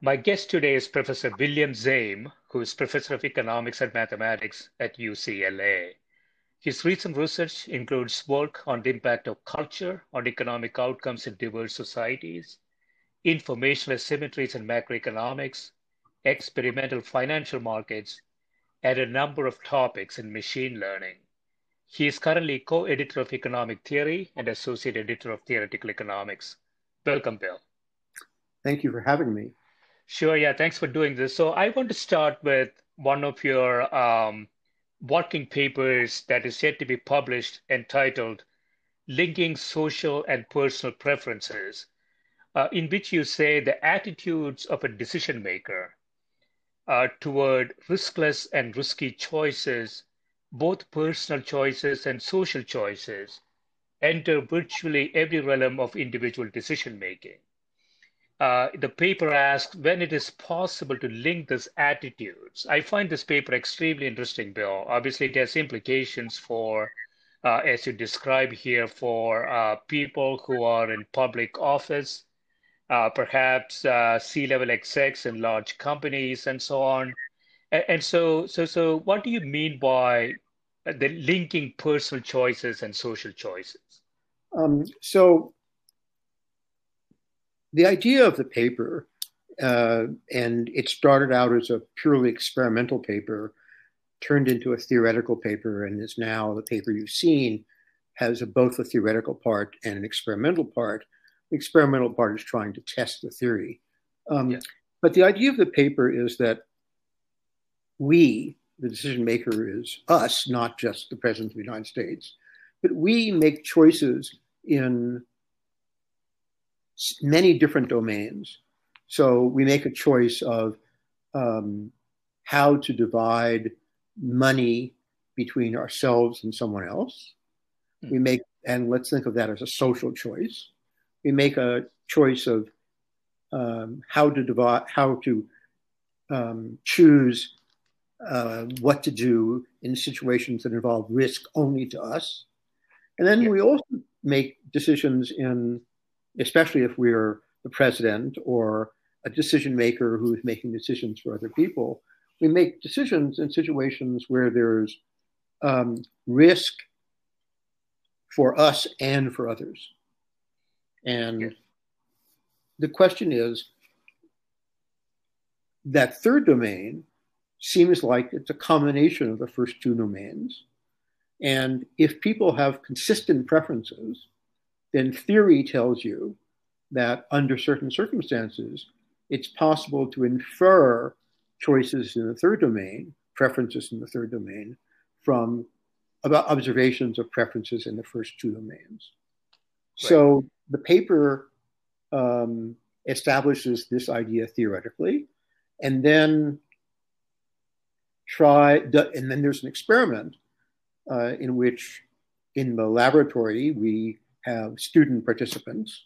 My guest today is Professor William Zame, who is Professor of Economics and Mathematics at UCLA. His recent research includes work on the impact of culture on economic outcomes in diverse societies, informational asymmetries in macroeconomics, experimental financial markets, and a number of topics in machine learning. He is currently co editor of Economic Theory and associate editor of Theoretical Economics. Welcome, Bill. Thank you for having me. Sure. Yeah. Thanks for doing this. So I want to start with one of your um, working papers that is yet to be published entitled Linking Social and Personal Preferences, uh, in which you say the attitudes of a decision maker uh, toward riskless and risky choices, both personal choices and social choices, enter virtually every realm of individual decision making uh, the paper asks when it is possible to link these attitudes. I find this paper extremely interesting, Bill. Obviously, it has implications for, uh, as you describe here, for uh, people who are in public office, uh, perhaps uh, C-level execs in large companies, and so on. And, and so, so, so, what do you mean by the linking personal choices and social choices? Um, so the idea of the paper, uh, and it started out as a purely experimental paper, turned into a theoretical paper, and is now the paper you've seen has a, both a theoretical part and an experimental part. The experimental part is trying to test the theory. Um, yeah. But the idea of the paper is that we, the decision maker is us, not just the President of the United States, but we make choices in many different domains. So we make a choice of um, how to divide money between ourselves and someone else. Mm. We make, and let's think of that as a social choice. We make a choice of um, how to divide, how to um, choose uh, what to do in situations that involve risk only to us. And then yeah. we also make decisions in especially if we're the president or a decision maker who's making decisions for other people. We make decisions in situations where there's um, risk for us and for others. And yes. the question is that third domain seems like it's a combination of the first two domains. And if people have consistent preferences, then theory tells you that under certain circumstances, it's possible to infer choices in the third domain, preferences in the third domain, from about observations of preferences in the first two domains. Right. So the paper um, establishes this idea theoretically, and then try, and then there's an experiment uh, in which in the laboratory we have student participants,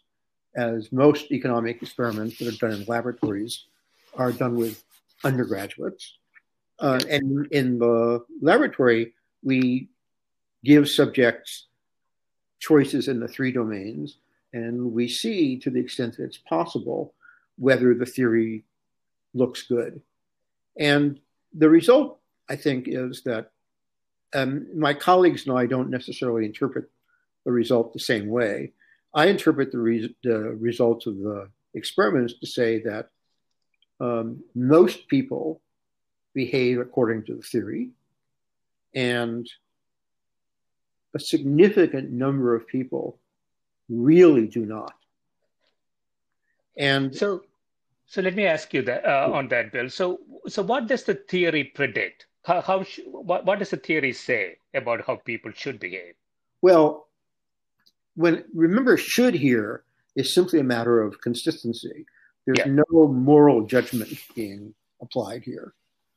as most economic experiments that are done in laboratories are done with undergraduates. Uh, and in the laboratory, we give subjects choices in the three domains, and we see, to the extent that it's possible, whether the theory looks good. And the result, I think, is that um, my colleagues and I don't necessarily interpret the result the same way. I interpret the, re- the results of the experiments to say that um, most people behave according to the theory, and a significant number of people really do not. And so, so let me ask you that uh, on that, Bill. So, so what does the theory predict? How, how sh- what, what does the theory say about how people should behave? Well, when remember, should here is simply a matter of consistency. There's yeah. no moral judgment being applied here.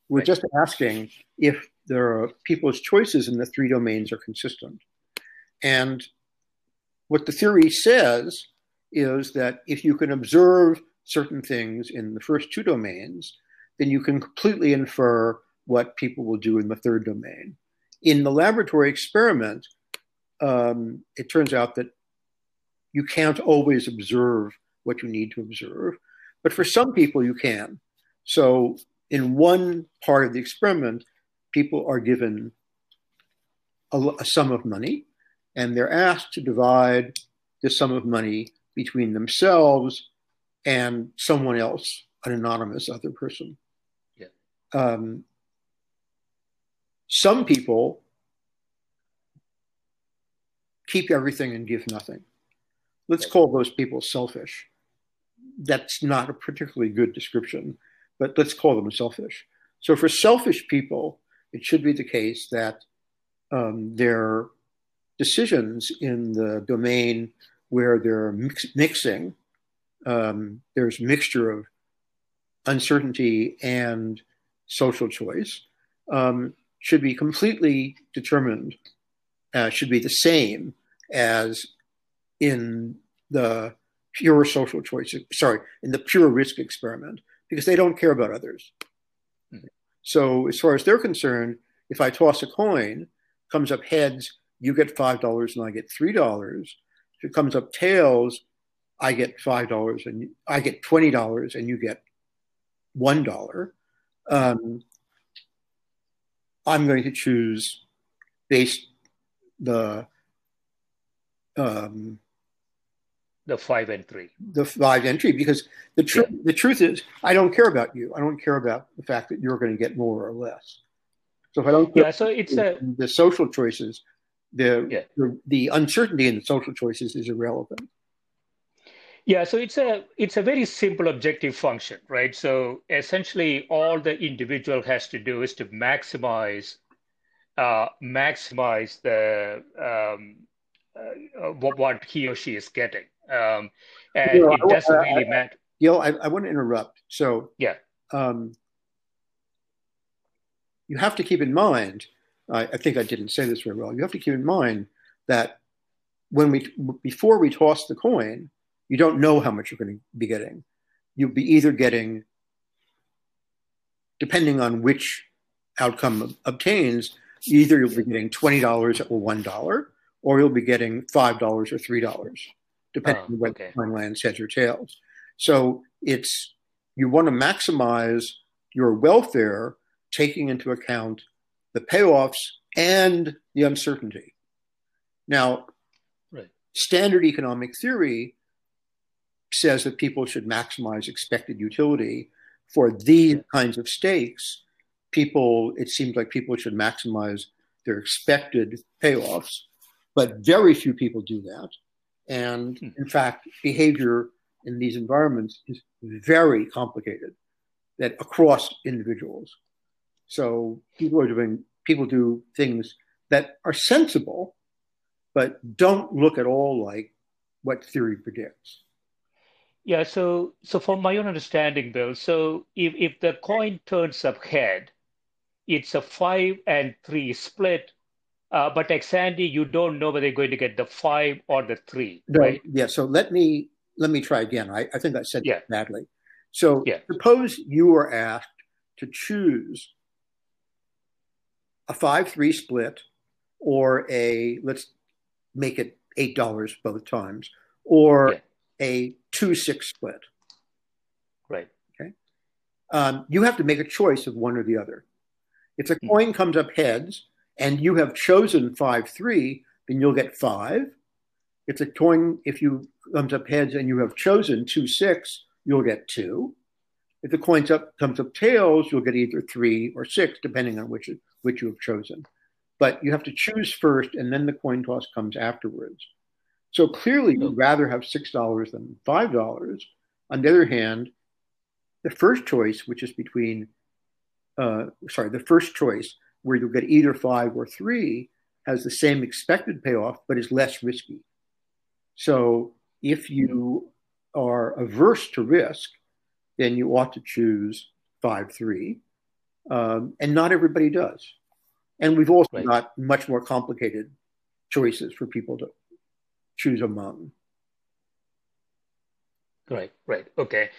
We're right. just asking if there are people's choices in the three domains are consistent. And what the theory says is that if you can observe certain things in the first two domains, then you can completely infer what people will do in the third domain. In the laboratory experiment, um, it turns out that you can't always observe what you need to observe, but for some people you can. So in one part of the experiment, people are given a, a sum of money and they're asked to divide the sum of money between themselves and someone else, an anonymous other person. Yeah. Um, some people keep everything and give nothing. Let's call those people selfish. That's not a particularly good description, but let's call them selfish. So, for selfish people, it should be the case that um, their decisions in the domain where they're mix- mixing, um, there's mixture of uncertainty and social choice, um, should be completely determined, uh, should be the same as in the pure social choice, sorry, in the pure risk experiment, because they don't care about others. Mm-hmm. So, as far as they're concerned, if I toss a coin, comes up heads, you get $5 and I get $3. If it comes up tails, I get $5 and I get $20 and you get $1. Um, I'm going to choose based the um, the five and three. The five and three, because the truth yeah. the truth is, I don't care about you. I don't care about the fact that you're going to get more or less. So if I don't, yeah. So it's the, a, the social choices. The, yeah. the the uncertainty in the social choices is irrelevant. Yeah, so it's a it's a very simple objective function, right? So essentially, all the individual has to do is to maximize uh, maximize the um, uh, what, what he or she is getting. Um, and you know, it doesn't I, really I, matter. Know, I, I want to interrupt. So, yeah. Um, you have to keep in mind, I, I think I didn't say this very well, you have to keep in mind that when we, before we toss the coin, you don't know how much you're going to be getting. You'll be either getting, depending on which outcome obtains, either you'll be getting $20 or $1, or you'll be getting $5 or $3, depending oh, on whether okay. coin lands heads or tails. So it's, you want to maximize your welfare taking into account the payoffs and the uncertainty. Now, right. standard economic theory says that people should maximize expected utility. For these kinds of stakes, people, it seems like people should maximize their expected payoffs but very few people do that. And hmm. in fact, behavior in these environments is very complicated that across individuals. So people are doing, people do things that are sensible, but don't look at all like what theory predicts. Yeah, so so from my own understanding, Bill, so if, if the coin turns up head, it's a five and three split Uh, but ex ante, you don't know whether you're going to get the five or the three. No, right? Yeah. So let me let me try again. I, I think I said yeah. badly. So yeah. suppose you were asked to choose a five three split or a let's make it eight dollars both times or yeah. a two six split. Right. Okay. Um, you have to make a choice of one or the other. If the mm. coin comes up heads and you have chosen five three, then you'll get five. If the coin if you comes up heads and you have chosen two six, you'll get two. If the coin up comes up tails, you'll get either three or six, depending on which which you have chosen. But you have to choose first, and then the coin toss comes afterwards. So clearly, you'd rather have six dollars than five dollars. On the other hand, the first choice, which is between, uh, sorry, the first choice where you'll get either five or three, has the same expected payoff, but is less risky. So if you are averse to risk, then you ought to choose five three, um, and not everybody does. And we've also right. got much more complicated choices for people to choose among. Right, right, okay.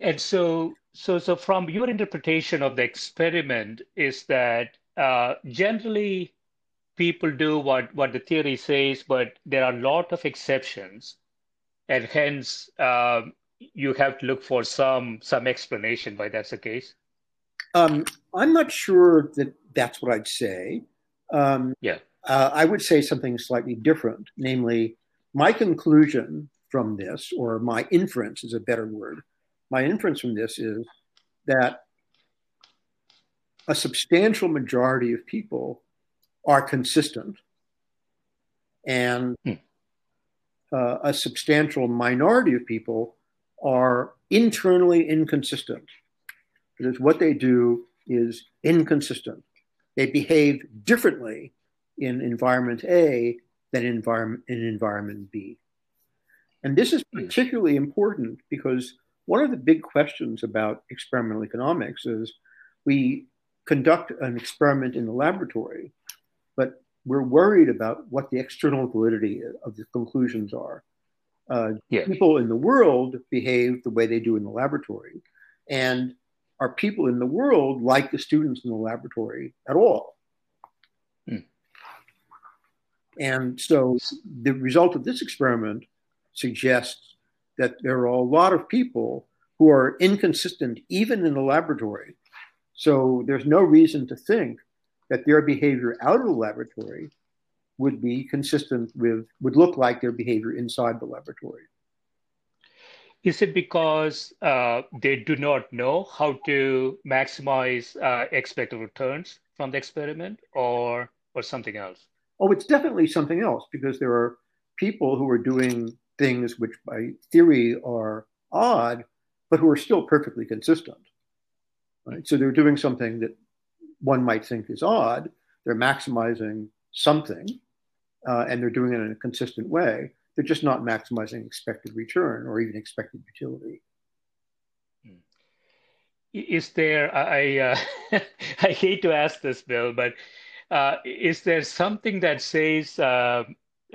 And so, so, so from your interpretation of the experiment is that uh, generally people do what what the theory says, but there are a lot of exceptions, and hence um, you have to look for some some explanation why that's the case. Um, I'm not sure that that's what I'd say. Um, yeah, uh, I would say something slightly different. Namely, my conclusion from this, or my inference is a better word. My inference from this is that a substantial majority of people are consistent, and hmm. uh, a substantial minority of people are internally inconsistent. Because what they do is inconsistent. They behave differently in environment A than in environment, in environment B. And this is hmm. particularly important because one of the big questions about experimental economics is we conduct an experiment in the laboratory, but we're worried about what the external validity of the conclusions are. Uh, People in the world behave the way they do in the laboratory, and are people in the world like the students in the laboratory at all? Hmm. And so the result of this experiment suggests that there are a lot of people who are inconsistent even in the laboratory so there's no reason to think that their behavior out of the laboratory would be consistent with, would look like their behavior inside the laboratory. Is it because uh, they do not know how to maximize uh, expected returns from the experiment or, or something else? Oh, it's definitely something else because there are people who are doing things which by theory are odd, but who are still perfectly consistent. Right? So they're doing something that one might think is odd. They're maximizing something, uh, and they're doing it in a consistent way. They're just not maximizing expected return or even expected utility. Hmm. Is there? I uh, I hate to ask this, Bill, but uh, is there something that says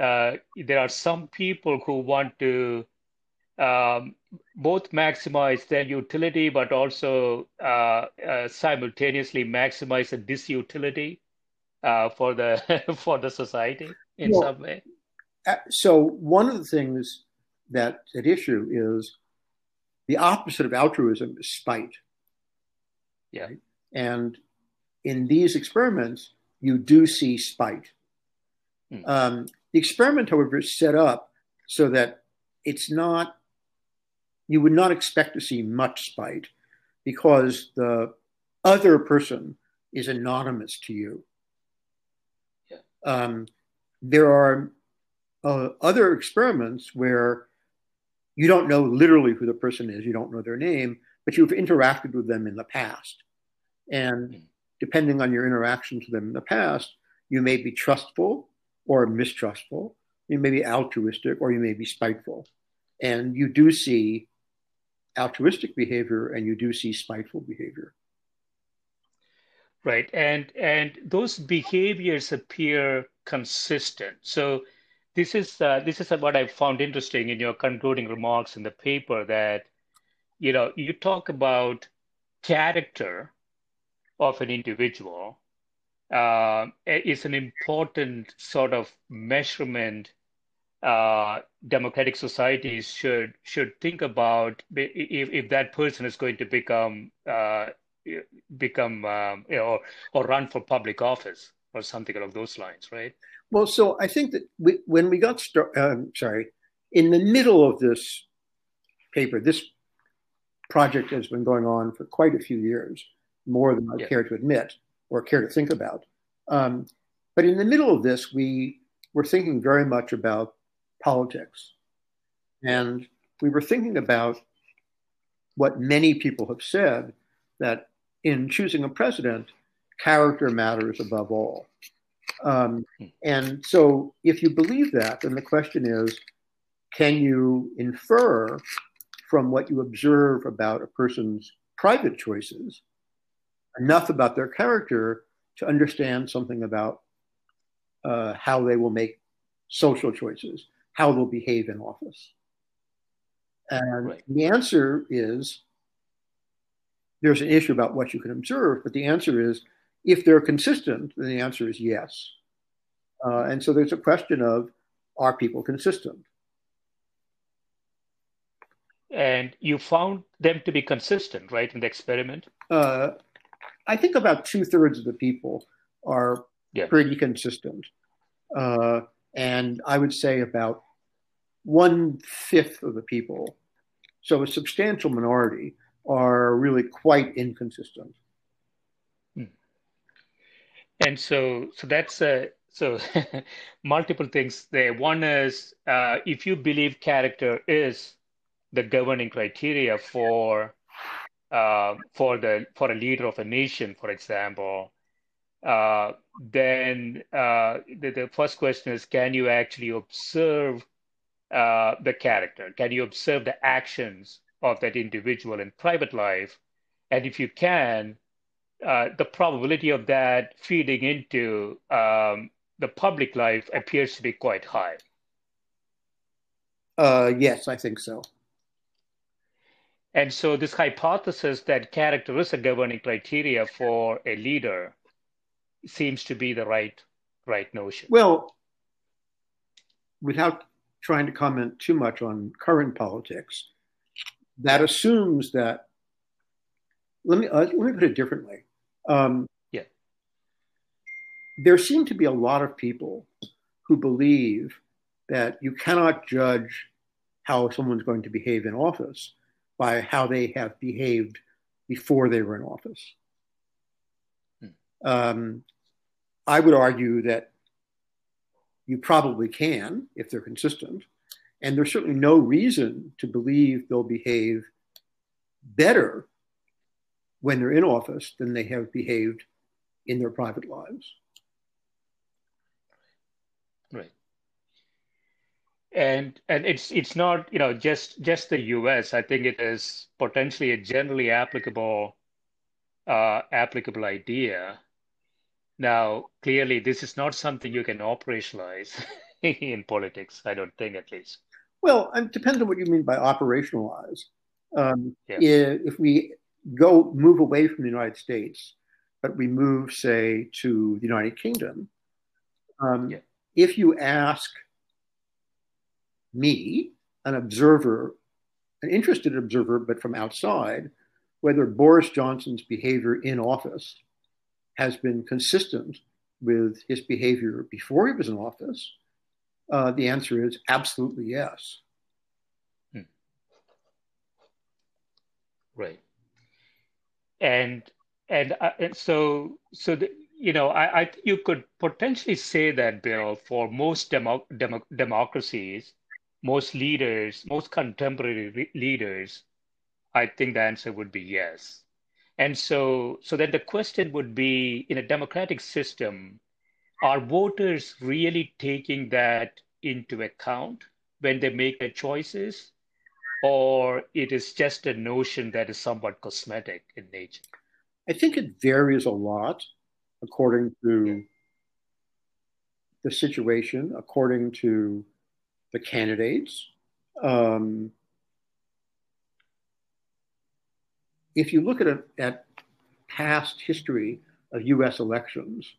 uh, there are some people who want to um, both maximize their utility, but also uh, uh, simultaneously maximize the disutility uh, for the for the society in well, some way. Uh, so one of the things that's at issue is the opposite of altruism is spite. Yeah, right? and in these experiments, you do see spite. Hmm. Um, the experiment, however, is set up so that it's not you would not expect to see much spite because the other person is anonymous to you. Yeah. Um, there are uh, other experiments where you don't know literally who the person is, you don't know their name, but you've interacted with them in the past. And mm. depending on your interactions with them in the past, you may be trustful or mistrustful, you may be altruistic or you may be spiteful. And you do see altruistic behavior and you do see spiteful behavior. Right, and and those behaviors appear consistent. So this is uh, this is what I found interesting in your concluding remarks in the paper that you know you talk about character of an individual uh, is an important sort of measurement uh, democratic societies should should think about if, if that person is going to become uh, become um, you know, or, or run for public office or something along those lines, right? Well, so I think that we, when we got started, um, sorry, in the middle of this paper, this project has been going on for quite a few years, more than I yeah. care to admit or care to think about. Um, but in the middle of this, we were thinking very much about politics. And we were thinking about what many people have said that in choosing a president, character matters above all. Um, and so, if you believe that, then the question is can you infer from what you observe about a person's private choices enough about their character to understand something about uh, how they will make social choices, how they'll behave in office? And right. the answer is there's an issue about what you can observe, but the answer is if they're consistent, then the answer is yes. Uh, and so there's a question of are people consistent? And you found them to be consistent, right, in the experiment? Uh, I think about two thirds of the people are yeah. pretty consistent. Uh, and I would say about one fifth of the people, so a substantial minority, are really quite inconsistent. Hmm. And so, so that's a so multiple things there. One is uh, if you believe character is the governing criteria for uh, for the for a leader of a nation, for example, uh, then uh, the, the first question is: Can you actually observe uh, the character? Can you observe the actions of that individual in private life. And if you can, uh, the probability of that feeding into um, the public life appears to be quite high. Uh, yes, I think so. And so, this hypothesis that character is a governing criteria for a leader seems to be the right right notion. Well, without trying to comment too much on current politics, that assumes that. Let me uh, let me put it differently. Um, yeah, there seem to be a lot of people who believe that you cannot judge how someone's going to behave in office by how they have behaved before they were in office. Hmm. Um, I would argue that you probably can if they're consistent. And there's certainly no reason to believe they'll behave better when they're in office than they have behaved in their private lives. Right. And and it's it's not you know just just the U.S. I think it is potentially a generally applicable uh, applicable idea. Now, clearly, this is not something you can operationalize in politics. I don't think, at least. Well, it depends on what you mean by operationalize. Um, yeah. If we go move away from the United States, but we move, say, to the United Kingdom, um, yeah. if you ask me, an observer, an interested observer, but from outside, whether Boris Johnson's behavior in office has been consistent with his behavior before he was in office, uh, the answer is absolutely yes. Hmm. Right. And and, uh, and so so the, you know I, I you could potentially say that Bill for most demo, demo, democracies, most leaders, most contemporary re- leaders, I think the answer would be yes. And so so then the question would be in a democratic system, are voters really taking that into account when they make their choices or it is just a notion that is somewhat cosmetic in nature I think it varies a lot according to the situation, according to the candidates. Um, if you look at, a, at past history of US elections,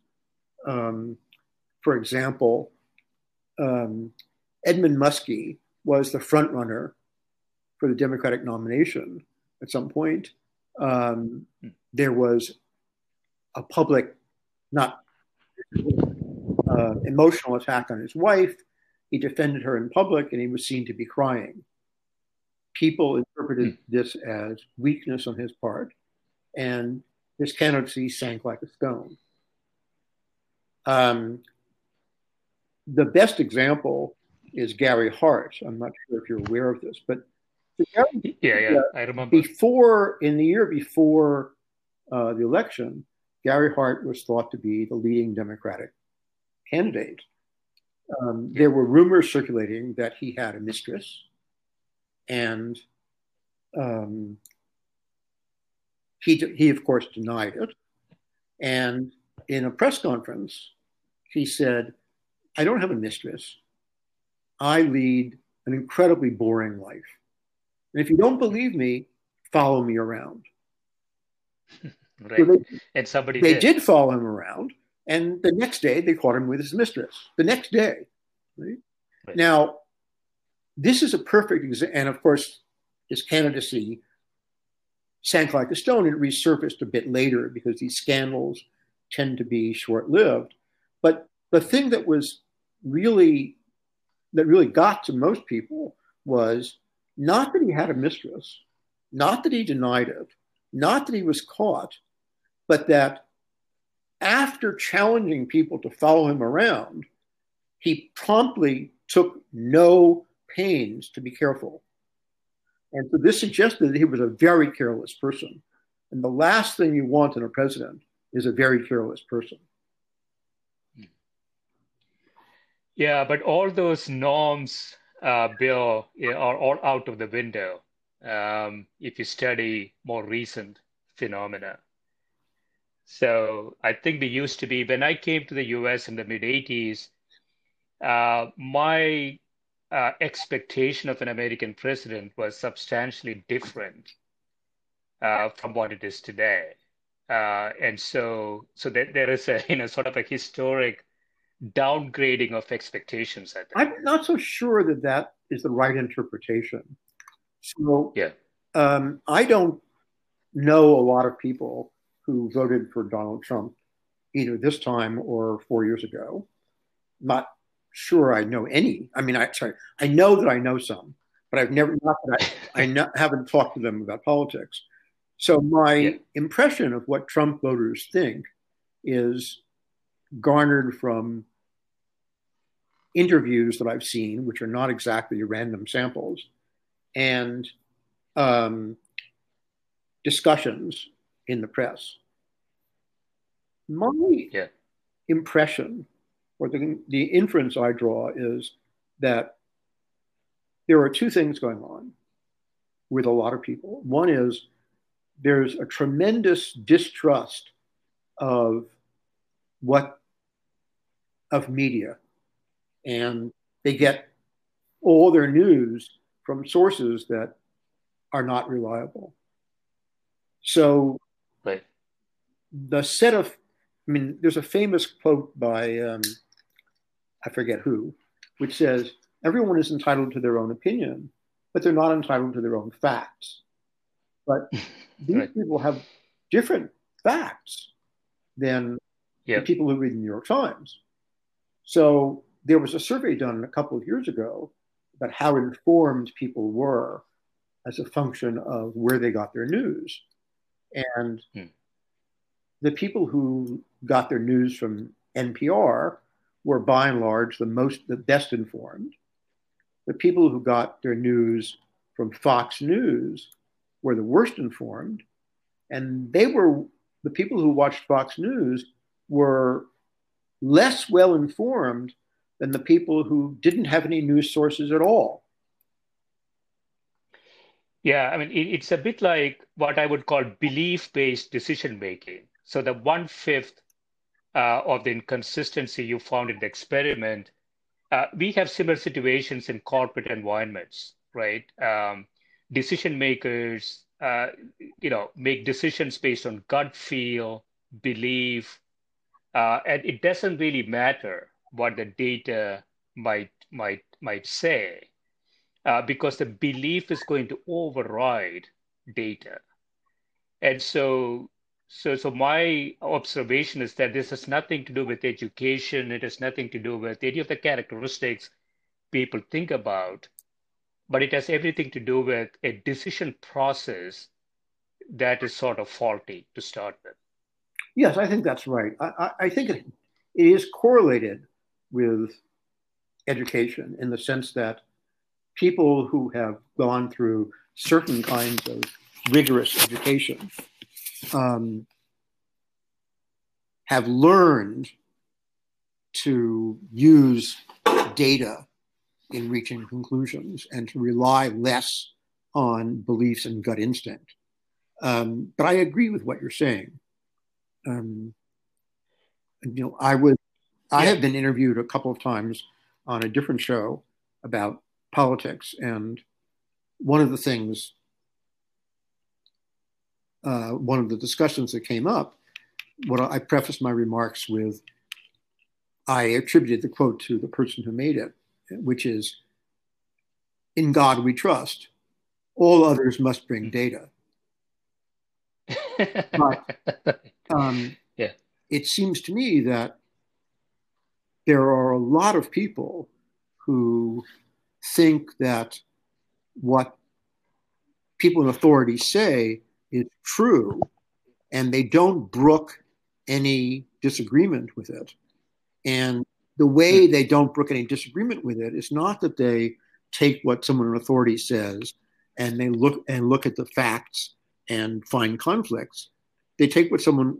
um, for example, um, Edmund Muskie was the frontrunner for the Democratic nomination at some point. Um, there was a public, not uh, emotional attack on his wife. He defended her in public and he was seen to be crying. People interpreted mm. this as weakness on his part, and his candidacy sank like a stone. Um, the best example is Gary Hart. I'm not sure if you're aware of this, but Gary, yeah, yeah, uh, I remember. Before, in the year before uh, the election, Gary Hart was thought to be the leading Democratic candidate. Um, there were rumors circulating that he had a mistress, and um, he, he, of course, denied it. And in a press conference, he said, I don't have a mistress. I lead an incredibly boring life. And if you don't believe me, follow me around. right. So they, and somebody they did. did. follow him around, and the next day they caught him with his mistress. The next day, right? Right. Now, this is a perfect example, and of course, his candidacy sank like a stone. It resurfaced a bit later because these scandals tend to be short-lived. But the thing that was really that really got to most people was not that he had a mistress, not that he denied it, not that he was caught, but that after challenging people to follow him around, he promptly took no pains to be careful. And so this suggested that he was a very careless person. And the last thing you want in a president is a very careless person. Yeah, but all those norms, uh, Bill, are all out of the window um, if you study more recent phenomena. So I think we used to be, when I came to the US in the mid 80s, uh, my uh, expectation of an American president was substantially different uh, from what it is today. Uh, and so, so there, there is a, you know, sort of a historic downgrading of expectations. I think. I'm not so sure that that is the right interpretation. So yeah, um, I don't know a lot of people who voted for Donald Trump either this time or four years ago. Not sure I know any. I mean, I sorry, I know that I know some, but I've never not that I, I not, haven't talked to them about politics. So my yeah. impression of what Trump voters think is garnered from interviews that I've seen, which are not exactly random samples, and um, discussions in the press. My yeah. impression, or the, the inference I draw, is that there are two things going on with a lot of people. One is there's a tremendous distrust of what of media and they get all their news from sources that are not reliable. So right. the set of, I mean, there's a famous quote by, um, I forget who, which says, everyone is entitled to their own opinion, but they're not entitled to their own facts. But these right. people have different facts than yep. the people who read the New York Times. So there was a survey done a couple of years ago about how informed people were as a function of where they got their news. And hmm. the people who got their news from NPR were by and large the most the best informed. The people who got their news from Fox News were the worst informed. And they were the people who watched Fox News were less well informed than the people who didn't have any news sources at all. Yeah, I mean, it, it's a bit like what I would call belief-based decision making. So the one fifth uh, of the inconsistency you found in the experiment, uh, we have similar situations in corporate environments, right? Um, decision makers, uh, you know, make decisions based on gut feel, belief, uh, and it doesn't really matter what the data might might might say uh, because the belief is going to override data. And so, so, so my observation is that this has nothing to do with education. It has nothing to do with any of the characteristics people think about, but it has everything to do with a decision process that is sort of faulty to start with. Yes, I think that's right. I, I think it, it is correlated with education in the sense that people who have gone through certain kinds of rigorous education um, have learned to use data in reaching conclusions and to rely less on beliefs and gut instinct. Um, but I agree with what you're saying. Um, you know, I would, I have been interviewed a couple of times on a different show about politics. And one of the things, uh, one of the discussions that came up, what I prefaced my remarks with, I attributed the quote to the person who made it, which is, "In God we trust. All others must bring data." but um, yeah. it seems to me that there are a lot of people who think that what people in authority say is true and they don't brook any disagreement with it. And the way hmm. they don't brook any disagreement with it is not that they take what someone in authority says and they look and look at the facts and find conflicts. They take what someone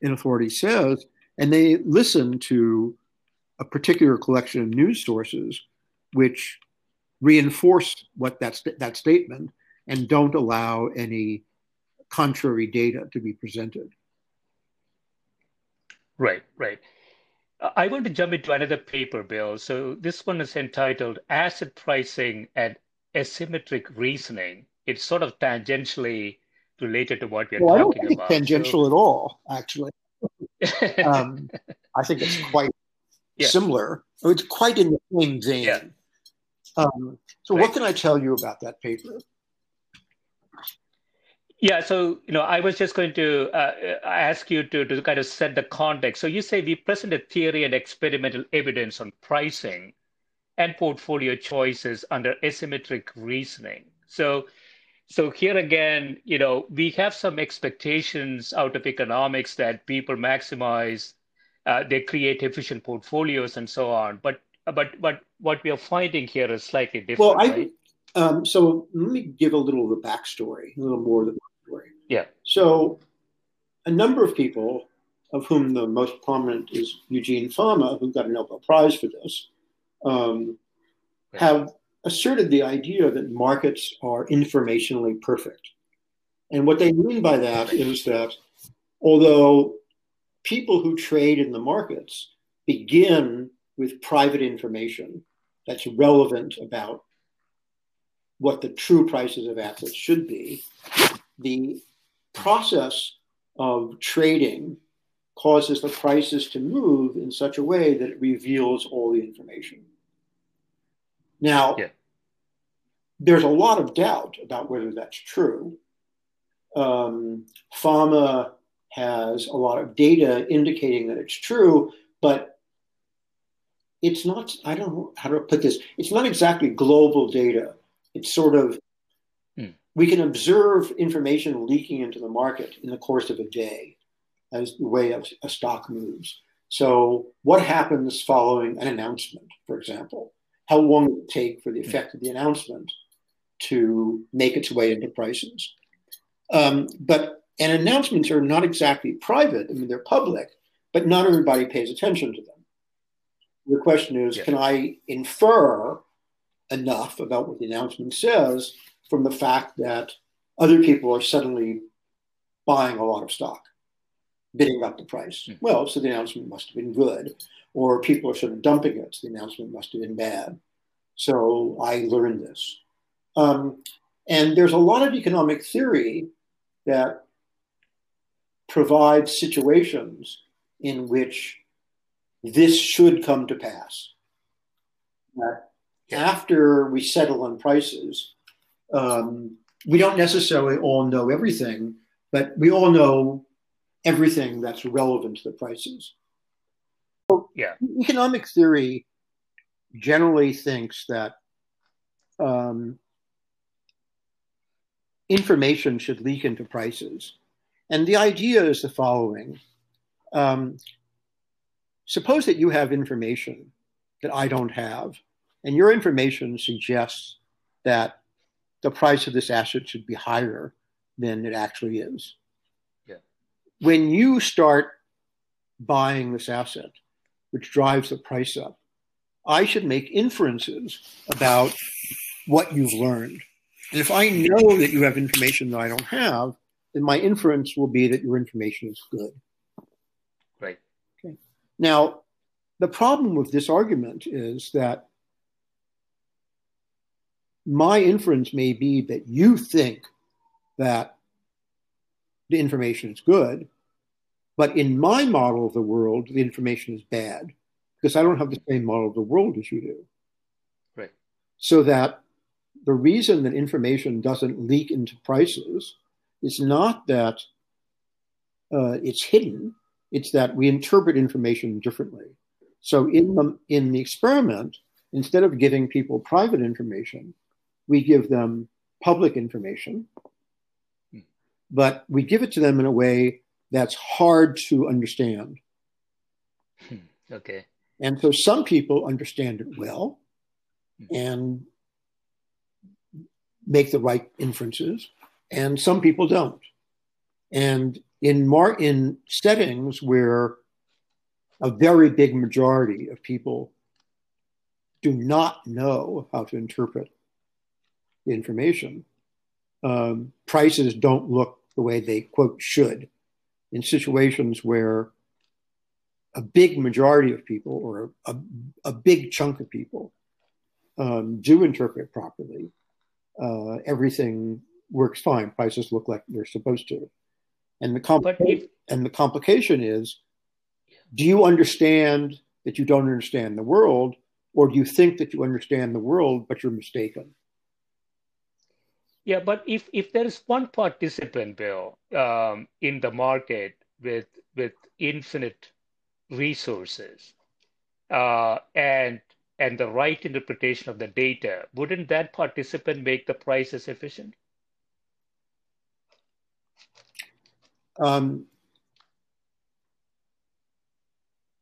in authority says and they listen to a particular collection of news sources which reinforce what that, st- that statement and don't allow any contrary data to be presented. Right, right. I want to jump into another paper, Bill. So this one is entitled Asset Pricing and Asymmetric Reasoning. It's sort of tangentially related to what we're well, talking I don't think about. tangential so... at all, actually. um, I think it's quite yeah. similar. It's quite in the same vein. Yeah. Um, so, right. what can I tell you about that paper? Yeah, so you know, I was just going to uh, ask you to to kind of set the context. So you say we presented theory and experimental evidence on pricing and portfolio choices under asymmetric reasoning. So, so here again, you know, we have some expectations out of economics that people maximize, uh, they create efficient portfolios and so on. But but but what we are finding here is slightly different. Well, I, right? um, so let me give a little of the backstory, a little more of Yeah. So, a number of people, of whom the most prominent is Eugene Fama, who got a Nobel Prize for this, um, have asserted the idea that markets are informationally perfect. And what they mean by that is that although people who trade in the markets begin with private information that's relevant about what the true prices of assets should be, the process of trading causes the prices to move in such a way that it reveals all the information. Now, yeah. there's a lot of doubt about whether that's true. Um, Fama has a lot of data indicating that it's true, but it's not, I don't know how to put this, it's not exactly global data. It's sort of. We can observe information leaking into the market in the course of a day as the way a stock moves. So, what happens following an announcement, for example? How long will it take for the effect of the announcement to make its way into prices? Um, but and announcements are not exactly private. I mean, they're public, but not everybody pays attention to them. The question is, yeah. can I infer enough about what the announcement says from the fact that other people are suddenly buying a lot of stock, bidding up the price. Mm. Well, so the announcement must have been good, or people are sort of dumping it. So the announcement must have been bad. So I learned this. Um, and there's a lot of economic theory that provides situations in which this should come to pass. That after we settle on prices, um, we don't necessarily all know everything, but we all know everything that's relevant to the prices. So yeah. Economic theory generally thinks that um, information should leak into prices. And the idea is the following. Um, suppose that you have information that I don't have, and your information suggests that the price of this asset should be higher than it actually is. Yeah. When you start buying this asset, which drives the price up, I should make inferences about what you've learned. And if I know that you have information that I don't have, then my inference will be that your information is good. Right. Okay. Now, the problem with this argument is that my inference may be that you think that the information is good, but in my model of the world, the information is bad because I don't have the same model of the world as you do. Right. So that the reason that information doesn't leak into prices is not that uh, it's hidden, it's that we interpret information differently. So in the, in the experiment, instead of giving people private information, we give them public information, but we give it to them in a way that's hard to understand. Hmm. Okay. And so some people understand it well and make the right inferences, and some people don't. And in mar- in settings where a very big majority of people do not know how to interpret information, um, prices don't look the way they quote should. In situations where a big majority of people or a, a big chunk of people um, do interpret properly, uh, everything works fine. Prices look like they're supposed to. And the, compl- if- and the complication is do you understand that you don't understand the world, or do you think that you understand the world, but you're mistaken? Yeah, but if, if there is one participant, Bill, um, in the market with with infinite resources uh, and and the right interpretation of the data, wouldn't that participant make the prices efficient? Um,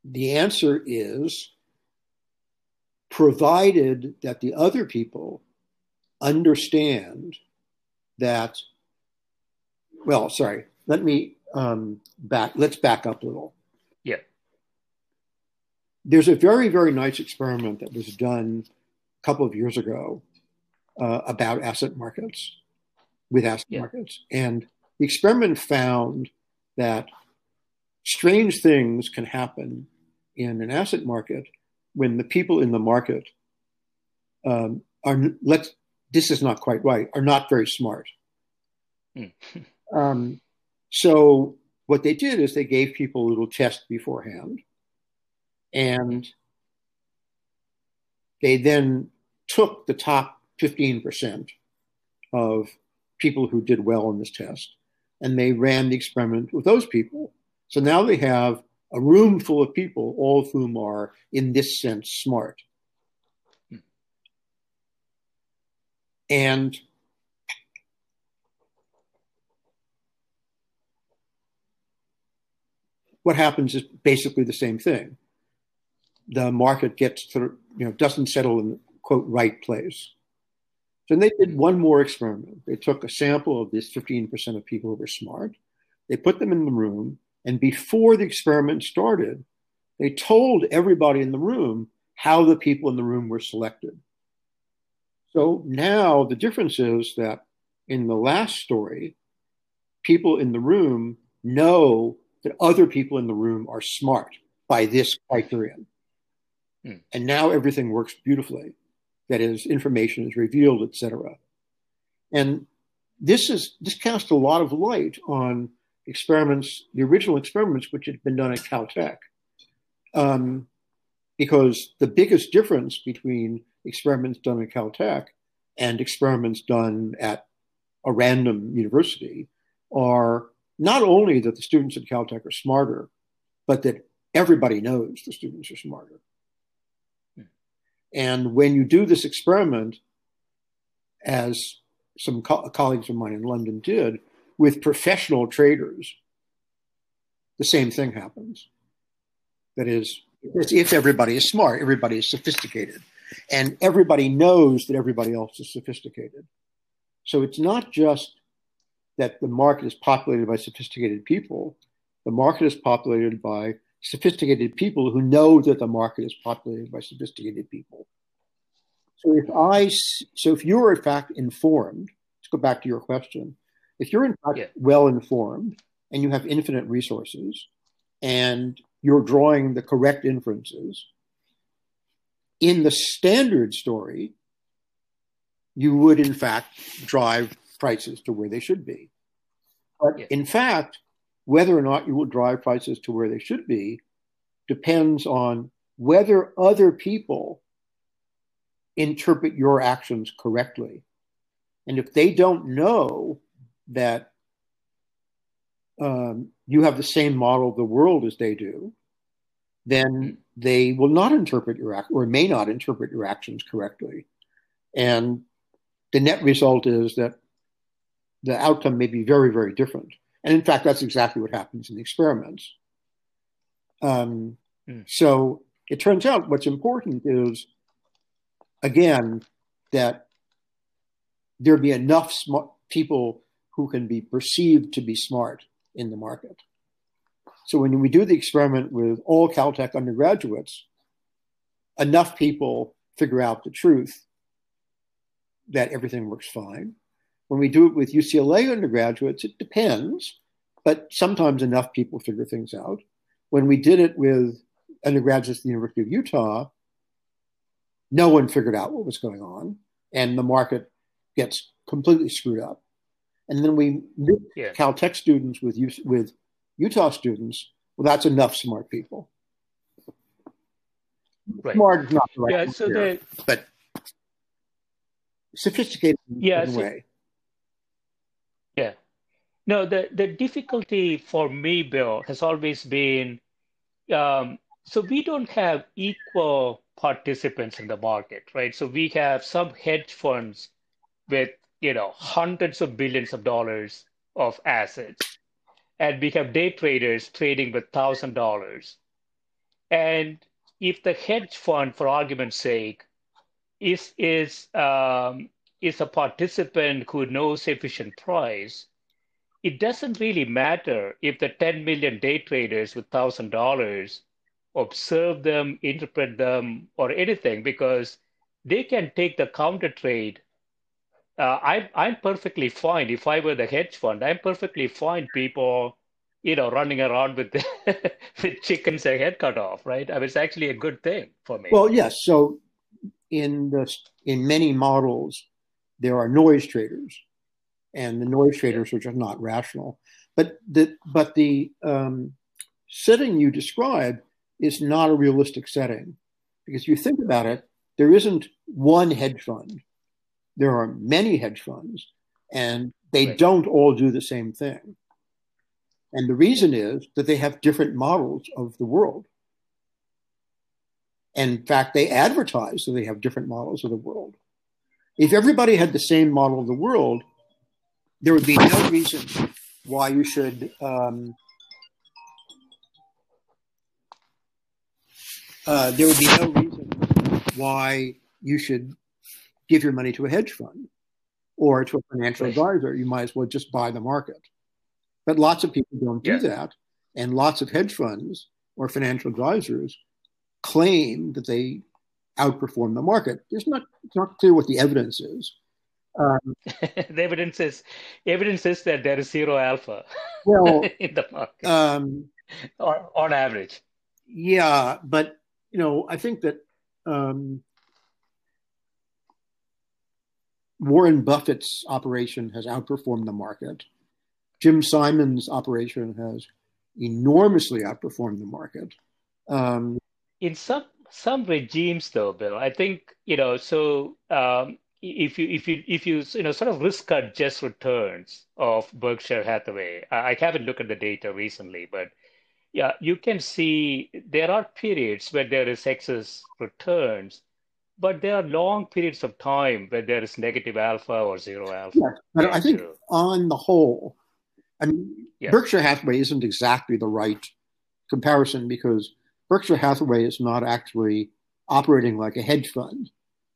the answer is provided that the other people understand that well sorry let me um, back let's back up a little. Yeah. There's a very very nice experiment that was done a couple of years ago uh, about asset markets with asset yeah. markets. And the experiment found that strange things can happen in an asset market when the people in the market um, are let's this is not quite right are not very smart mm. um, so what they did is they gave people a little test beforehand and they then took the top 15% of people who did well in this test and they ran the experiment with those people so now they have a room full of people, all of whom are, in this sense, smart. And what happens is basically the same thing. The market gets to, you know, doesn't settle in the quote right place. So they did one more experiment. They took a sample of this 15% of people who were smart. They put them in the room and before the experiment started, they told everybody in the room how the people in the room were selected. So now the difference is that in the last story, people in the room know that other people in the room are smart by this criterion. Hmm. And now everything works beautifully. That is, information is revealed, etc. And this is this casts a lot of light on experiments, the original experiments which had been done at Caltech. Um, because the biggest difference between experiments done at Caltech and experiments done at a random university are not only that the students at Caltech are smarter, but that everybody knows the students are smarter. And when you do this experiment, as some co- colleagues of mine in London did, with professional traders, the same thing happens. That is, if everybody is smart, everybody is sophisticated, and everybody knows that everybody else is sophisticated. So it's not just that the market is populated by sophisticated people. The market is populated by sophisticated people who know that the market is populated by sophisticated people. So if I, so if you're in fact informed, let's go back to your question. If you're in fact yeah. well informed and you have infinite resources and you're drawing the correct inferences, in the standard story, you would in fact drive prices to where they should be. But in fact, whether or not you will drive prices to where they should be depends on whether other people interpret your actions correctly. And if they don't know that um, you have the same model of the world as they do, then they will not interpret your act or may not interpret your actions correctly. And the net result is that the outcome may be very, very different. And in fact, that's exactly what happens in the experiments. Um, mm. So it turns out what's important is, again, that there be enough smart people who can be perceived to be smart in the market. So when we do the experiment with all Caltech undergraduates, enough people figure out the truth that everything works fine. When we do it with UCLA undergraduates, it depends, but sometimes enough people figure things out. When we did it with undergraduates at the University of Utah, no one figured out what was going on, and the market gets completely screwed up. And then we yeah. Caltech students with with Utah students. Well, that's enough smart people. Right. Smart is not the right yeah, so the, but sophisticated yeah, in a way. Yeah. No, the, the difficulty for me, Bill, has always been um, so we don't have equal participants in the market, right? So we have some hedge funds with, you know, hundreds of billions of dollars of assets. And we have day traders trading with thousand dollars. And if the hedge fund, for argument's sake, is is um, is a participant who knows efficient price, it doesn't really matter if the 10 million day traders with $1,000 observe them, interpret them, or anything, because they can take the counter trade. Uh, I, I'm perfectly fine. If I were the hedge fund, I'm perfectly fine people, you know, running around with, with chickens and head cut off, right? I mean, it's actually a good thing for me. Well, yes. So in the in many models, there are noise traders, and the noise traders are just not rational. But the but the um, setting you describe is not a realistic setting because if you think about it, there isn't one hedge fund. There are many hedge funds, and they right. don't all do the same thing. And the reason is that they have different models of the world. And in fact, they advertise that they have different models of the world. If everybody had the same model of the world, there would be no reason why you should um, uh, there would be no reason why you should give your money to a hedge fund or to a financial advisor. You might as well just buy the market. But lots of people don't do that. And lots of hedge funds or financial advisors claim that they outperform the market. It's not it's not clear what the evidence is. Um, the evidence is evidence is that there is zero alpha well, in the market um, on, on average. Yeah, but you know, I think that um, Warren Buffett's operation has outperformed the market. Jim Simon's operation has enormously outperformed the market. Um, in some some regimes, though, Bill, I think you know. So um, if you if you if you you know sort of risk adjust returns of Berkshire Hathaway, I haven't looked at the data recently, but yeah, you can see there are periods where there is excess returns, but there are long periods of time where there is negative alpha or zero alpha. Yeah, but I think on the whole, I mean, yeah. Berkshire Hathaway isn't exactly the right comparison because Berkshire Hathaway is not actually operating like a hedge fund,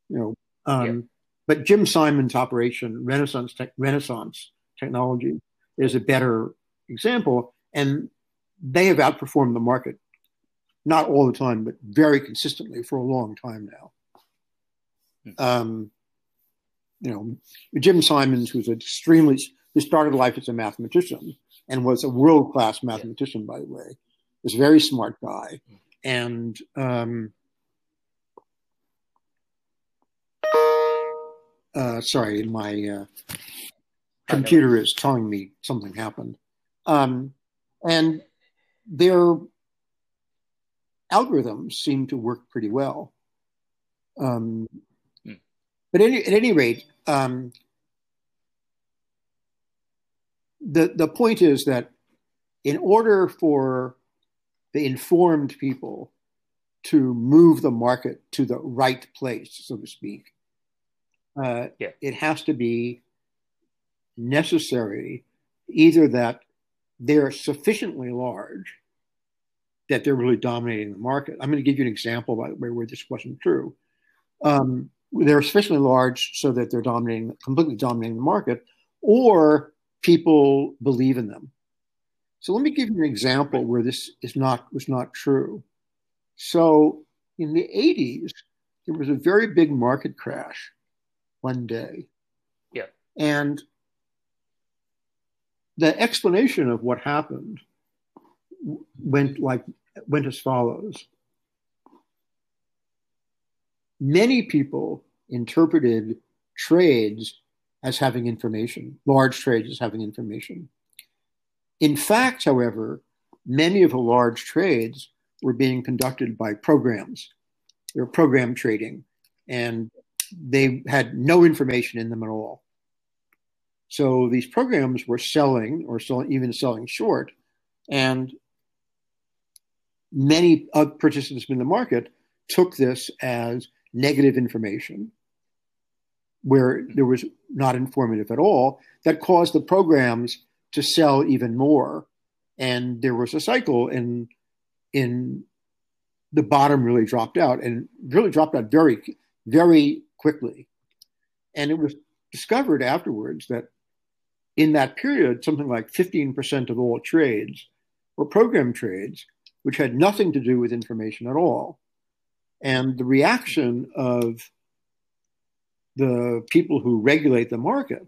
you know. Um, yeah. But Jim Simon's operation, Renaissance te- Renaissance Technology, is a better example, and they have outperformed the market, not all the time, but very consistently for a long time now. Hmm. Um, you know, Jim Simons, who's extremely, who started life as a mathematician and was a world class mathematician, by the way, was a very smart guy. Hmm. And um, uh, sorry, my uh, computer is telling me something happened. Um, and their algorithms seem to work pretty well. Um. But any, at any rate, um, the the point is that in order for the informed people to move the market to the right place, so to speak, uh, yeah. it has to be necessary either that they're sufficiently large that they're really dominating the market. I'm going to give you an example, by the way, where this wasn't true. Um, they're sufficiently large so that they're dominating, completely dominating the market, or people believe in them. So let me give you an example where this is not was not true. So in the 80s, there was a very big market crash one day. Yeah. And the explanation of what happened went like went as follows. Many people interpreted trades as having information, large trades as having information. In fact, however, many of the large trades were being conducted by programs. They were program trading, and they had no information in them at all. So these programs were selling or selling, even selling short, and many participants in the market took this as negative information where there was not informative at all that caused the programs to sell even more and there was a cycle and in the bottom really dropped out and really dropped out very very quickly and it was discovered afterwards that in that period something like 15% of all trades were program trades which had nothing to do with information at all. And the reaction of the people who regulate the market,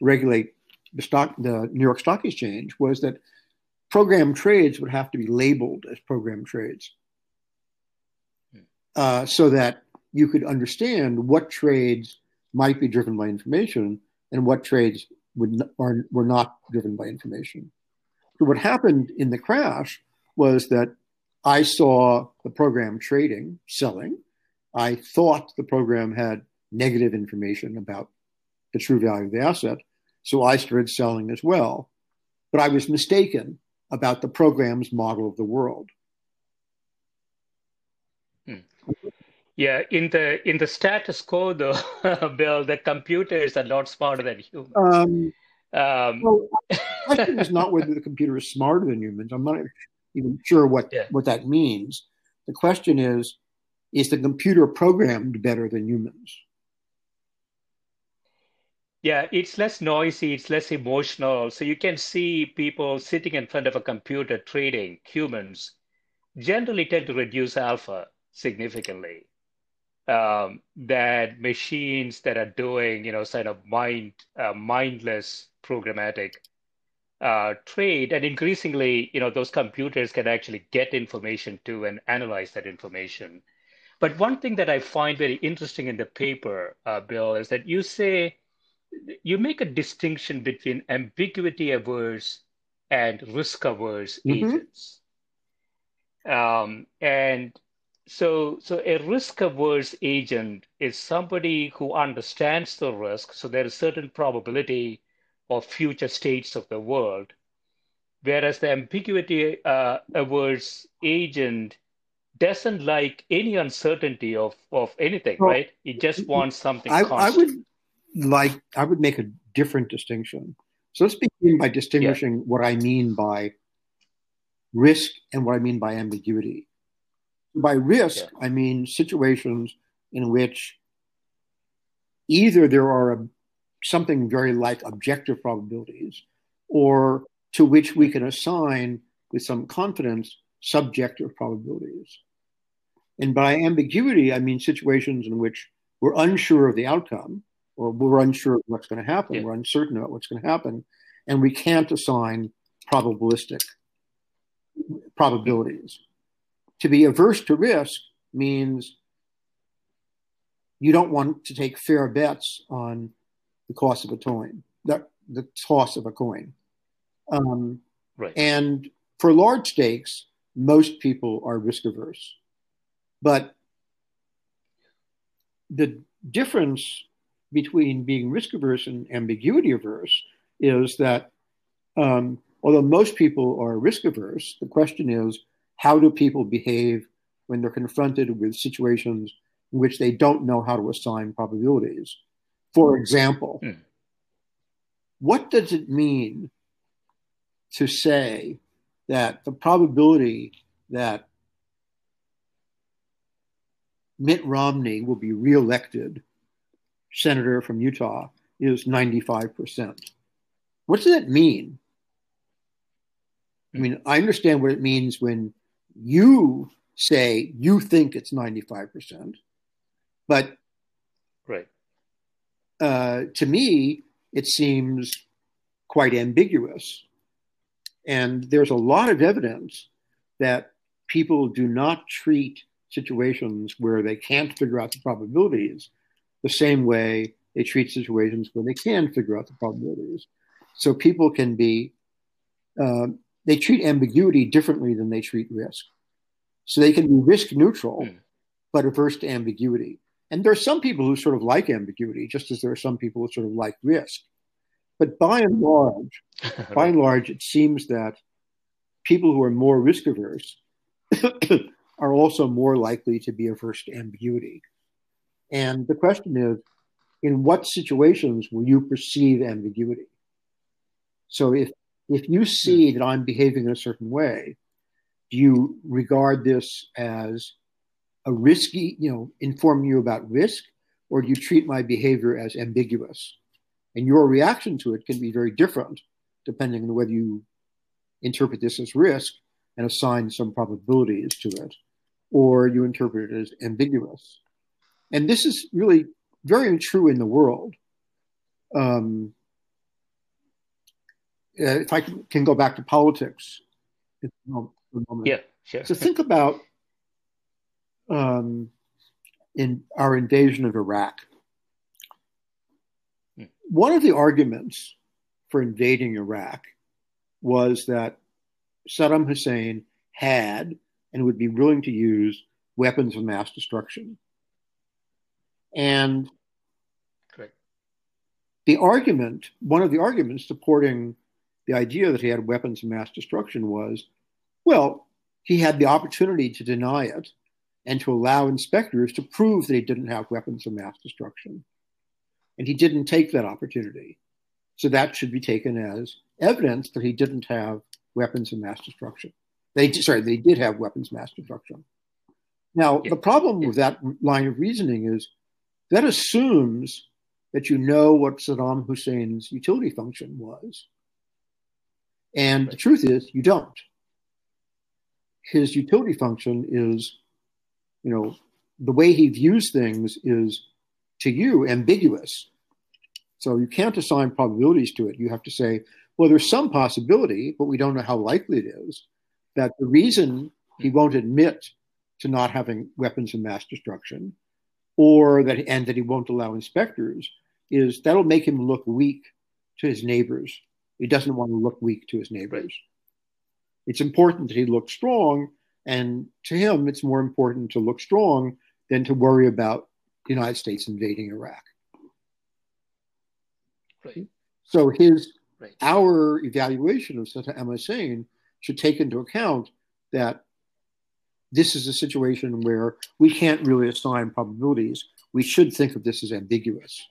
regulate the stock, the New York Stock Exchange, was that program trades would have to be labeled as program trades, uh, so that you could understand what trades might be driven by information and what trades would are, were not driven by information. So what happened in the crash was that I saw the program trading, selling. I thought the program had negative information about the true value of the asset. So I started selling as well. But I was mistaken about the program's model of the world. Hmm. Yeah, in the in the status quo, though, Bill, the computer is a lot smarter than humans. Um, um, well, the question is not whether the computer is smarter than humans. I'm not even sure what, yeah. what that means. The question is is the computer programmed better than humans? Yeah, it's less noisy, it's less emotional. So you can see people sitting in front of a computer trading, humans, generally tend to reduce alpha significantly. um, that machines that are doing, you know, sort of mind uh, mindless programmatic uh, trade, and increasingly, you know, those computers can actually get information too and analyze that information. But one thing that I find very interesting in the paper, uh, Bill, is that you say you make a distinction between ambiguity averse and risk averse mm-hmm. agents. Um, and so, so a risk averse agent is somebody who understands the risk. So there is certain probability of future states of the world. Whereas the ambiguity uh, averse agent doesn't like any uncertainty of, of anything, well, right? It just wants something I, I, would like, I would make a different distinction. So let's begin by distinguishing yeah. what I mean by risk and what I mean by ambiguity. By risk, yeah. I mean situations in which either there are a, something very like objective probabilities or to which we can assign with some confidence subjective probabilities. And by ambiguity, I mean situations in which we're unsure of the outcome or we're unsure of what's going to happen, yeah. we're uncertain about what's going to happen, and we can't assign probabilistic probabilities. To be averse to risk means you don't want to take fair bets on the cost of a coin, the, the toss of a coin. Um, right. And for large stakes, most people are risk averse. But the difference between being risk averse and ambiguity averse is that um, although most people are risk averse, the question is how do people behave when they're confronted with situations in which they don't know how to assign probabilities? For example, hmm. what does it mean to say that the probability that Mitt Romney will be reelected senator from Utah is 95%. What does that mean? I mean, I understand what it means when you say you think it's 95%, but. Uh, to me, it seems quite ambiguous. And there's a lot of evidence that people do not treat situations where they can't figure out the probabilities the same way they treat situations where they can figure out the probabilities. So people can be, uh, they treat ambiguity differently than they treat risk. So they can be risk neutral, mm. but averse to ambiguity. And there are some people who sort of like ambiguity, just as there are some people who sort of like risk. But by and large, by and large, it seems that people who are more risk averse are also more likely to be averse to ambiguity. And the question is, in what situations will you perceive ambiguity? So if if you see hmm. that I'm behaving in a certain way, do you regard this as a risky, you know, informing you about risk, or do you treat my behavior as ambiguous? And your reaction to it can be very different depending on whether you interpret this as risk and assign some probabilities to it, or you interpret it as ambiguous. And this is really very true in the world. Um, uh, if I can, can, go back to politics, yeah, sure. So think about um, in our invasion of Iraq. Hmm. One of the arguments for invading Iraq was that Saddam Hussein had and would be willing to use weapons of mass destruction. And Correct. the argument, one of the arguments supporting the idea that he had weapons of mass destruction was well, he had the opportunity to deny it and to allow inspectors to prove that he didn't have weapons of mass destruction. And he didn't take that opportunity. So that should be taken as evidence that he didn't have weapons of mass destruction. They sorry, they did have weapons of mass destruction. Now, yeah. the problem yeah. with that line of reasoning is that assumes that you know what Saddam Hussein's utility function was. And right. the truth is, you don't. His utility function is, you know, the way he views things is to you ambiguous. So you can't assign probabilities to it. You have to say, well, there's some possibility, but we don't know how likely it is, that the reason he hmm. won't admit to not having weapons of mass destruction, or that and that he won't allow inspectors, is that'll make him look weak to his neighbors. He doesn't want to look weak to his neighbors. It's important that he looks strong, and to him, it's more important to look strong than to worry about the United States invading Iraq. Right. So his Right. our evaluation of Saddam Hussein should take into account that this is a situation where we can't really assign probabilities. We should think of this as ambiguous.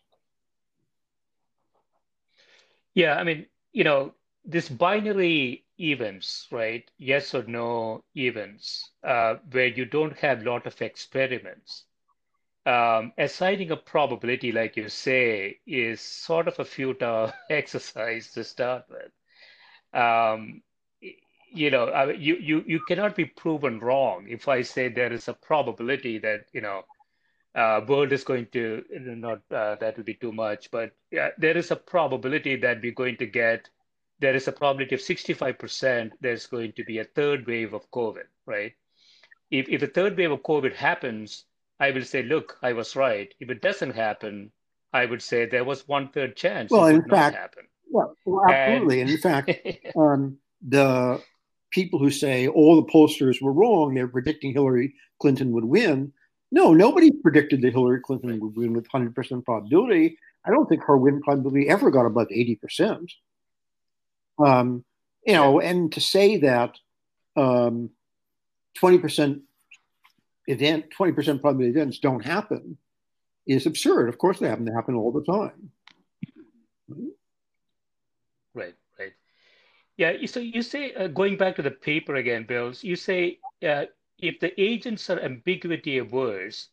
Yeah, I mean, you know, this binary events, right? Yes or no events, uh, where you don't have a lot of experiments. Um, assigning a probability, like you say, is sort of a futile exercise to start with. Um, you know, I, you you you cannot be proven wrong if I say there is a probability that you know uh, world is going to not uh, that would be too much, but yeah, there is a probability that we're going to get. There is a probability of 65% there's going to be a third wave of COVID, right? If, if a third wave of COVID happens, I will say, look, I was right. If it doesn't happen, I would say there was one third chance. Well, it in would not fact, happen. Well, well absolutely. And in fact, um, the people who say all the pollsters were wrong, they're predicting Hillary Clinton would win. No, nobody predicted that Hillary Clinton would win with 100% probability. I don't think her win probability ever got above 80%. Um, you know, and to say that um, 20% event, 20% probability events don't happen is absurd. Of course they happen. They happen all the time. Right, right. Yeah, so you say, uh, going back to the paper again, Bill, you say uh, if the agents are ambiguity averse,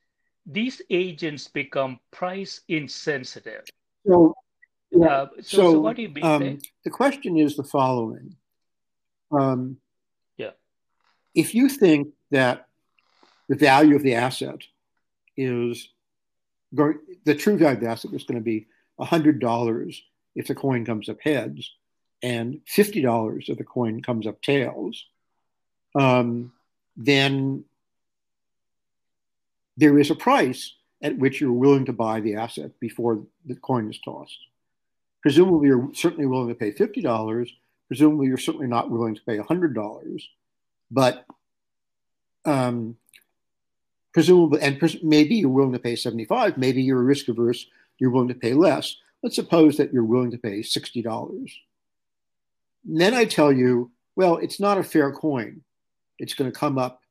these agents become price insensitive. So, yeah, Uh, so, so, so what do you mean? um, the question is the following. Um, Yeah. If you think that the value of the asset is going, the true value of the asset is going to be $100 if the coin comes up heads and $50 if the coin comes up tails, um, then there is a price at which you're willing to buy the asset before the coin is tossed. Presumably, you're certainly willing to pay $50. Presumably, you're certainly not willing to pay $100. But um, presumably, and pres- maybe you're willing to pay 75. Maybe you're risk averse. You're willing to pay less. Let's suppose that you're willing to pay $60. Then I tell you, well, it's not a fair coin. It's going to come up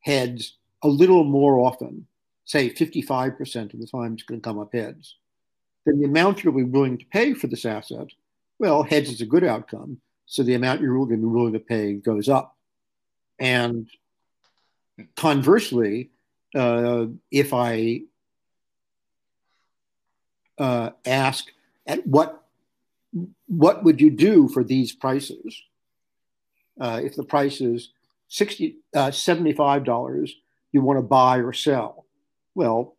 heads a little more often, say 55% of the time it's going to come up heads. Then the amount you'll be willing to pay for this asset, well, heads is a good outcome. So the amount you're going to be willing to pay goes up. And conversely, uh, if I uh, ask at what what would you do for these prices? Uh, if the price is 60, uh, $75, you want to buy or sell. Well,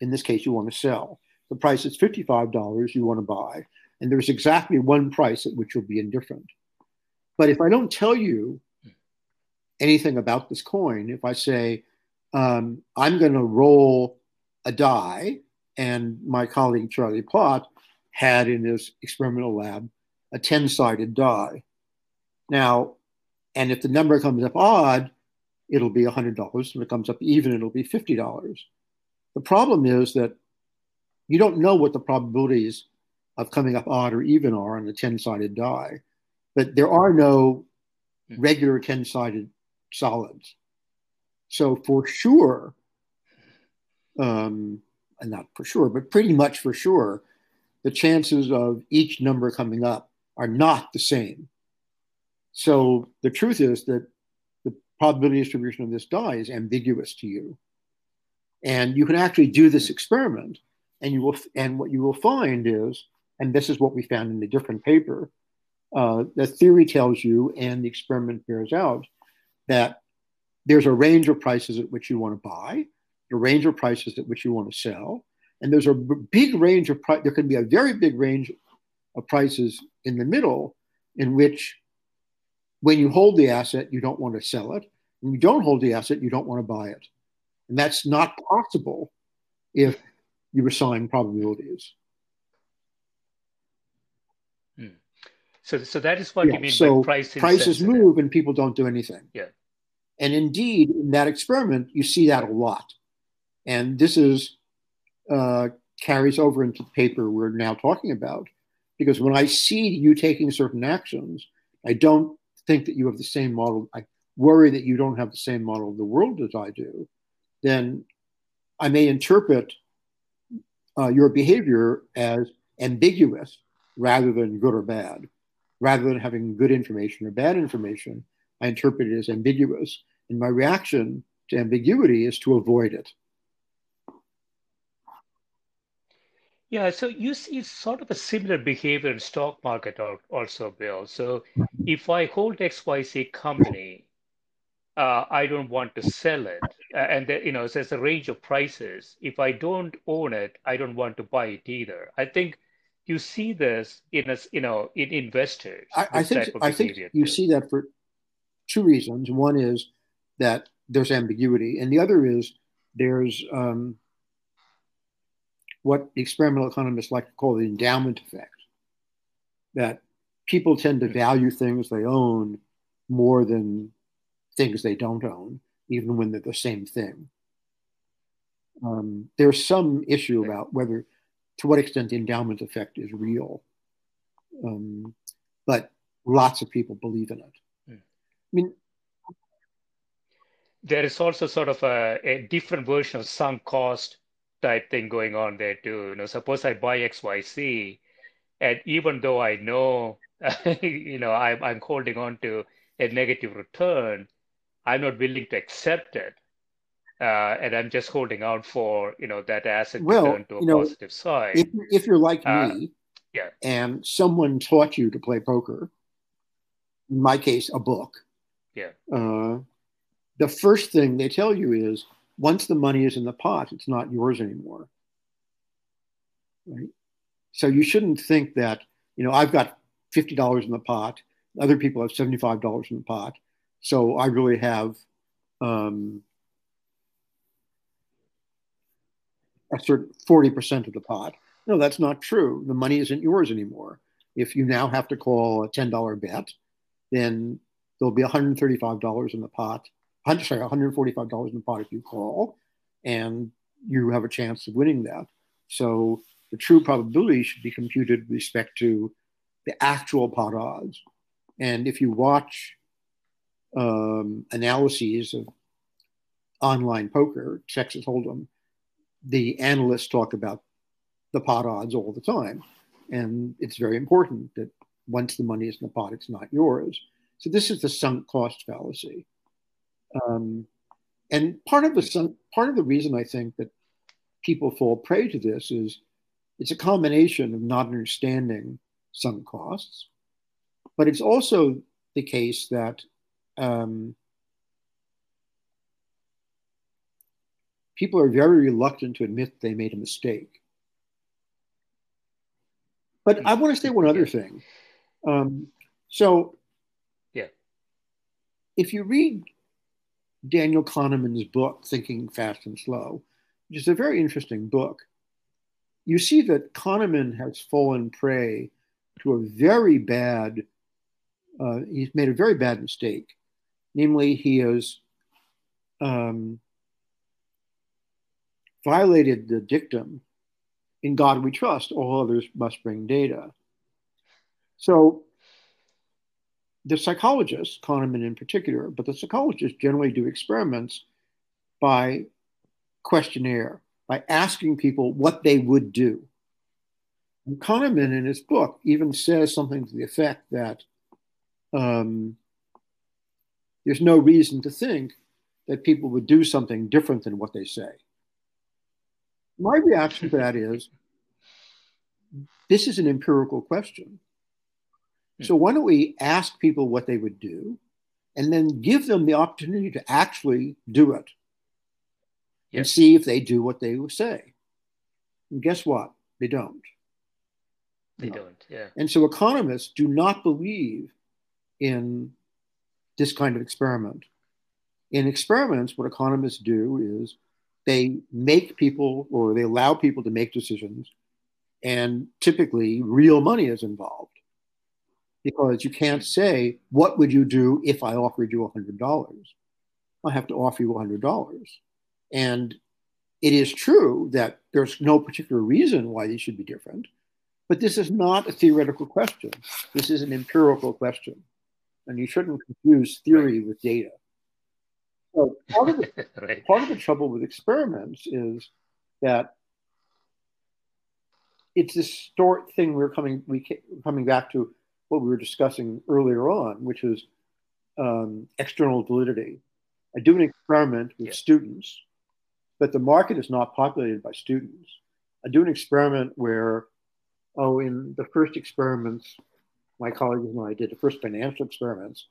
in this case, you want to sell. The price is $55, you want to buy. And there's exactly one price at which you'll be indifferent. But if I don't tell you anything about this coin, if I say, um, I'm going to roll a die, and my colleague Charlie Plott had in his experimental lab a 10 sided die. Now, and if the number comes up odd, it'll be $100. If it comes up even, it'll be $50. The problem is that you don't know what the probabilities of coming up odd or even are on a 10 sided die, but there are no regular 10 sided solids. So, for sure, um, and not for sure, but pretty much for sure, the chances of each number coming up are not the same. So the truth is that the probability distribution of this die is ambiguous to you. And you can actually do this experiment, and you will, and what you will find is, and this is what we found in a different paper, uh, the theory tells you, and the experiment bears out, that there's a range of prices at which you want to buy, the range of prices at which you want to sell. And there's a big range of price. There can be a very big range of prices in the middle in which when you hold the asset, you don't want to sell it. When you don't hold the asset, you don't want to buy it. And that's not possible if you assign probabilities. Hmm. So, so that is what yeah, you mean so by price prices move and people don't do anything. Yeah. And indeed, in that experiment, you see that a lot. And this is uh, carries over into the paper we're now talking about, because when I see you taking certain actions, I don't think that you have the same model. I worry that you don't have the same model of the world as I do. Then I may interpret uh, your behavior as ambiguous rather than good or bad. Rather than having good information or bad information, I interpret it as ambiguous. And my reaction to ambiguity is to avoid it. Yeah, so you see sort of a similar behavior in stock market also, Bill. So if I hold XYZ company, uh, I don't want to sell it. Uh, and there, you know, there's a range of prices. If I don't own it, I don't want to buy it either. I think you see this in a, you know, in investors. I, I think I think you too. see that for two reasons. One is that there's ambiguity, and the other is there's um, what experimental economists like to call the endowment effect. That people tend to value things they own more than things they don't own, even when they're the same thing. Um, there's some issue about whether, to what extent, the endowment effect is real. Um, but lots of people believe in it. Hmm. I mean, there is also sort of a, a, different version of sunk cost type thing going on there too. You know, suppose I buy X, Y, C, and even though I know, you know, I'm, I'm holding on to a negative return, I'm not willing to accept it. Uh, and I'm just holding out for you know that asset well, to turn to a you know, positive side. If, if you're like uh, me, yeah, and someone taught you to play poker, in my case, a book, yeah, uh, the first thing they tell you is once the money is in the pot, it's not yours anymore. Right. So you shouldn't think that you know I've got fifty dollars in the pot, other people have seventy five dollars in the pot so I really have um, a certain 40% of the pot. No, that's not true. The money isn't yours anymore. If you now have to call a $10 bet, then there'll be $135 in the pot. Sorry, $145 in the pot if you call, and you have a chance of winning that. So the true probability should be computed with respect to the actual pot odds. And if you watch um, analyses of online poker, Texas Hold'em, the analysts talk about the pot odds all the time. And it's very important that once the money is in the pot, it's not yours. So this is the sunk cost fallacy. Um, and part of the part of the reason I think that people fall prey to this is it's a combination of not understanding sunk costs, but it's also the case that um, people are very reluctant to admit they made a mistake. But I want to say one other thing. Um, so, yeah, if you read Daniel Kahneman's book, Thinking Fast and Slow, which is a very interesting book, you see that Kahneman has fallen prey to a very bad, uh, he's made a very bad mistake Namely, he has um, violated the dictum in God we trust, all others must bring data. So the psychologists, Kahneman in particular, but the psychologists generally do experiments by questionnaire, by asking people what they would do. And Kahneman in his book even says something to the effect that um, there's no reason to think that people would do something different than what they say. My reaction to that is this is an empirical question. So why don't we ask people what they would do and then give them the opportunity to actually do it? yeah. and see if they do what they say. And guess what? They don't. They don't, yeah. And so economists do not believe in this kind of experiment. In experiments, what economists do is they make people or they allow people to make decisions, and typically real money is involved because you can't say, What would you do if I offered you $100? I have to offer you $100. And it is true that there's no particular reason why these should be different, but this is not a theoretical question. This is an empirical question. And you shouldn't confuse theory right. with data. So part of, the, right. part of the trouble with experiments is that it's this short thing we're coming we coming back to what we were discussing earlier on, which is um, external validity. I do an experiment with yeah. students, but the market is not populated by students. I do an experiment where, oh, in the first experiments, my colleagues and I did the first financial experiments,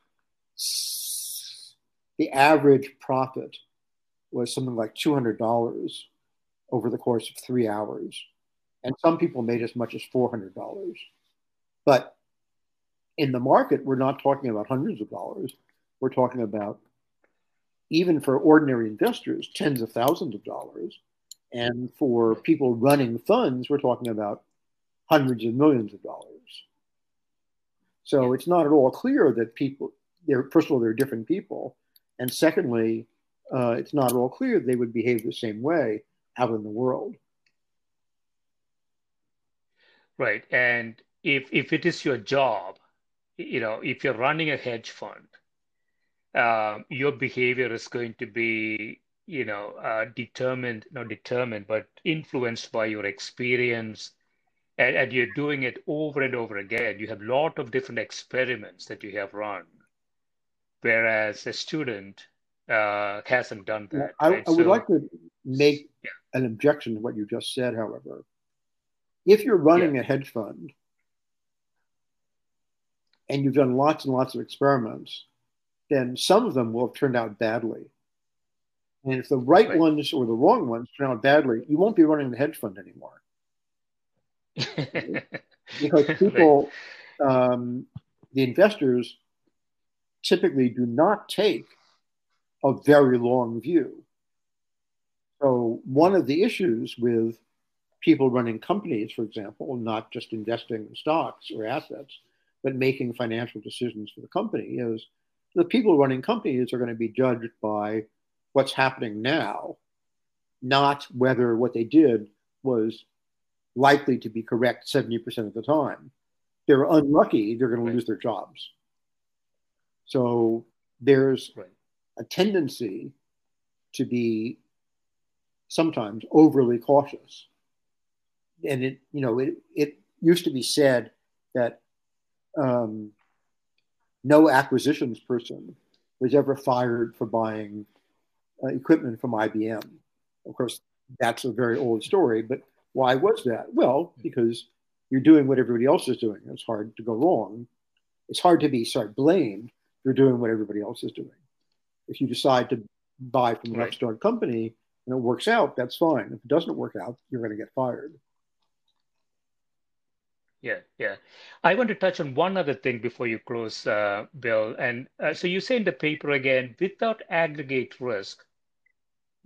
the average profit was something like $200 over the course of three hours. And some people made as much as $400. But in the market, we're not talking about hundreds of dollars. We're talking about, even for ordinary investors, tens of thousands of dollars. And for people running funds, we're talking about hundreds of millions of dollars. So it's not at all clear that people, they're, first of all, they're different people. And secondly, uh, it's not at all clear they would behave the same way out in the world. Right. And if, if it is your job you know, if you're running a hedge fund, um, your behavior is going to be, you know, uh, determined, not determined, but influenced by your experience. And, and, you're doing it over and over again. You have a lot of different experiments that you have run, whereas a student uh, hasn't done that. I, right? I, would so, like to make yeah. an objection to what you just said, however. If you're running yeah. a hedge fund, and you've done lots and lots of experiments, then some of them will have turned out badly. And if the right, right. ones or the wrong ones turn out badly, you won't be running the hedge fund anymore. because people, um, the investors, typically do not take a very long view. So, one of the issues with people running companies, for example, not just investing in stocks or assets, but making financial decisions for the company is the people running companies are going to be judged by what's happening now, not whether what they did was likely to be correct 70% of the time. They're unlucky, they're going to right. lose their jobs. So there's right. a tendency to be sometimes overly cautious. And it, you know, it, it used to be said that um, no acquisitions person was ever fired for buying uh, equipment from IBM. Of course, that's a very old story, but why was that? Well, because you're doing what everybody else is doing. It's hard to go wrong. It's hard to be sorry blamed for doing what everybody else is doing. If you decide to buy from an right. upstart company and it works out, that's fine. If it doesn't work out, you're going to get fired. Yeah, yeah. I want to touch on one other thing before you close, uh, Bill. And uh, so you say in the paper again, without aggregate risk,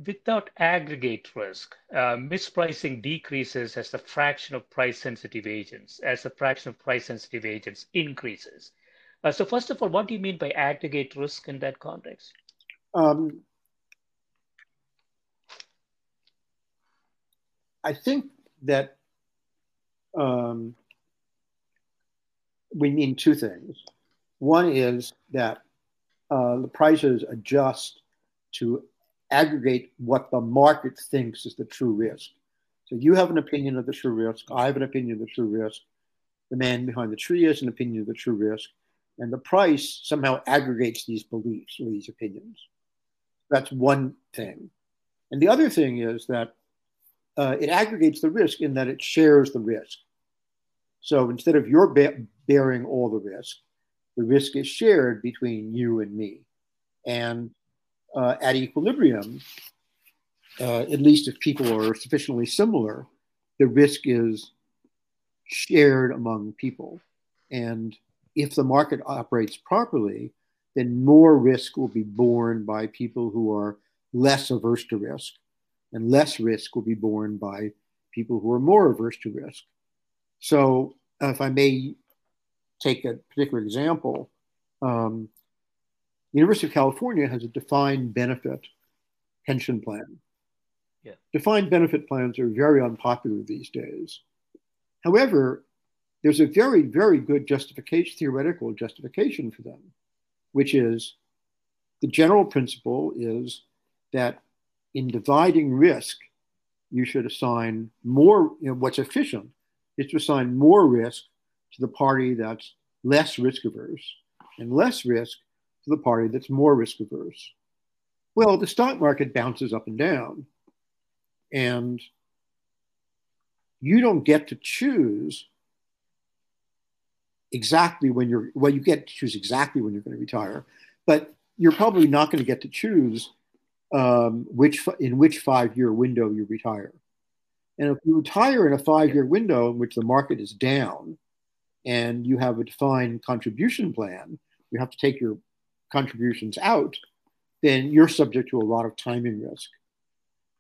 without aggregate risk, uh, mispricing decreases as the fraction of price sensitive agents, as the fraction of price sensitive agents increases. Uh, so first of all, what do you mean by aggregate risk in that context? Um, I think that um, we mean two things. One is that uh, the prices adjust to aggregate what the market thinks is the true risk. So you have an opinion of the true risk. I have an opinion of the true risk. The man behind the tree has an opinion of the true risk. And the price somehow aggregates these beliefs or these opinions. That's one thing. And the other thing is that uh, it aggregates the risk in that it shares the risk. So instead of your bearing all the risk. The risk is shared between you and me. And uh, at equilibrium, uh, at least if people are sufficiently similar, the risk is shared among people. And if the market operates properly, then more risk will be borne by people who are less averse to risk, and less risk will be borne by people who are more averse to risk. So, uh, if I may take a particular example, um, University of California has a defined benefit pension plan. Yeah. Defined benefit plans are very unpopular these days. However, there's a very, very good justification, theoretical justification for them, which is the general principle is that in dividing risk, you should assign more, you know, what's efficient is to assign more risk to the party that's less risk averse and less risk the party that's more risk averse. Well, the stock market bounces up and down, and you don't get to choose exactly when you're well you get to choose exactly when you're going to retire but you're probably not going to get to choose um, which in which five year window you retire and if you retire in a five year window in which the market is down and you have a defined contribution plan you have to take your contributions out then you're subject to a lot of timing risk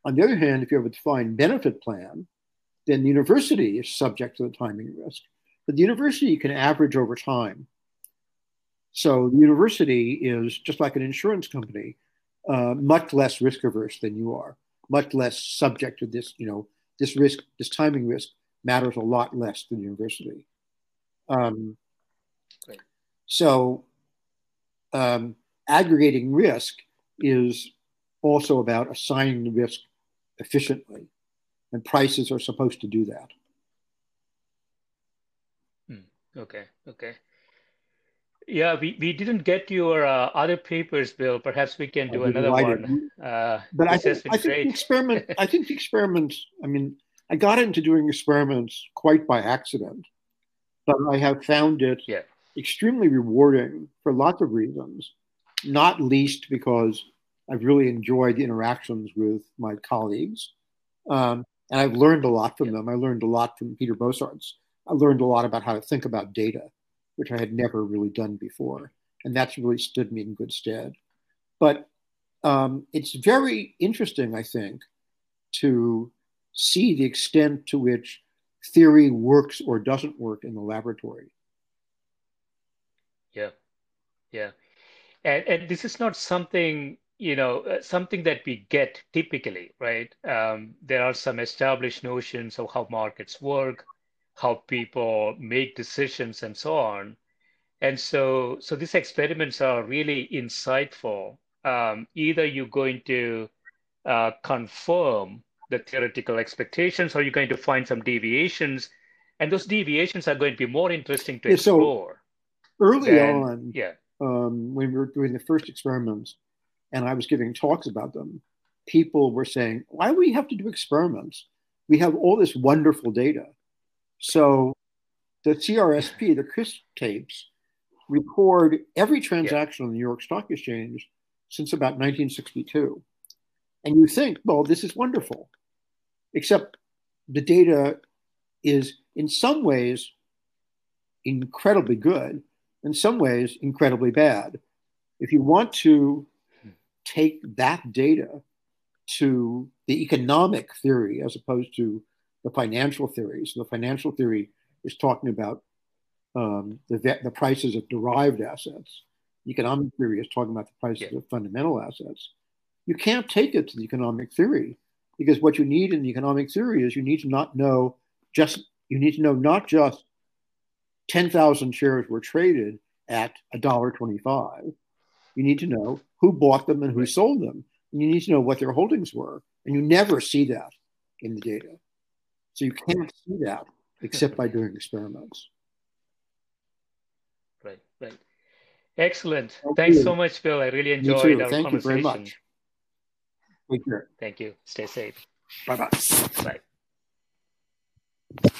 on the other hand if you have a defined benefit plan then the university is subject to the timing risk but the university can average over time. So the university is just like an insurance company, uh, much less risk averse than you are, much less subject to this, you know, this risk, this timing risk matters a lot less to the university. Um, so um, aggregating risk is also about assigning the risk efficiently, and prices are supposed to do that. Okay, okay. Yeah, we, we didn't get your uh, other papers, Bill. Perhaps we can do another one. Uh, but I think, I think the experiment. I think the experiments. I mean, I got into doing experiments quite by accident, but I have found it yeah. Extremely rewarding for lots of reasons. Not least because I've really enjoyed the interactions with my colleagues, um, and I've learned a lot from them. I learned a lot from Peter Bossaerts I learned a lot about how to think about data, which I had never really done before. And that's really stood me in good stead. But um, it's very interesting, I think, to see the extent to which theory works or doesn't work in the laboratory. Yeah, yeah. And, and this is not something you know uh, something that we get typically right um, there are some established notions of how markets work how people make decisions and so on. And so, so these experiments are really insightful. Um, either you're going to uh, confirm the theoretical expectations, or you're going to find some deviations, and those deviations are going to be more interesting to yeah, explore. So early than, on, yeah, um, when we were doing the first experiments, and I was giving talks about them, people were saying, "Why do we have to do experiments? We have all this wonderful data." So the CRSP, the CRSP tapes, record every transaction yeah. on the New York Stock Exchange since about 1962. And you think, well, this is wonderful. Except the data is in some ways incredibly good, in some ways incredibly bad. If you want to take that data to the economic theory as opposed to the financial theory. So the financial theory is talking about um, the, the prices of derived assets. economic theory is talking about the prices yeah. of fundamental assets. You can't take it to the economic theory because what you need in the economic theory is you need to not know just you need to know not just 10,000 shares were traded at $1.25. You need to know who bought them and who sold them. And you need to know what their holdings were. And you never see that in the data. So you can't see that except by doing experiments. Right, right. Excellent. Thank Thanks you. so much, Phil. I really enjoyed our Thank conversation. you very much. Take care. Thank you. Stay safe. Bye-bye. Bye.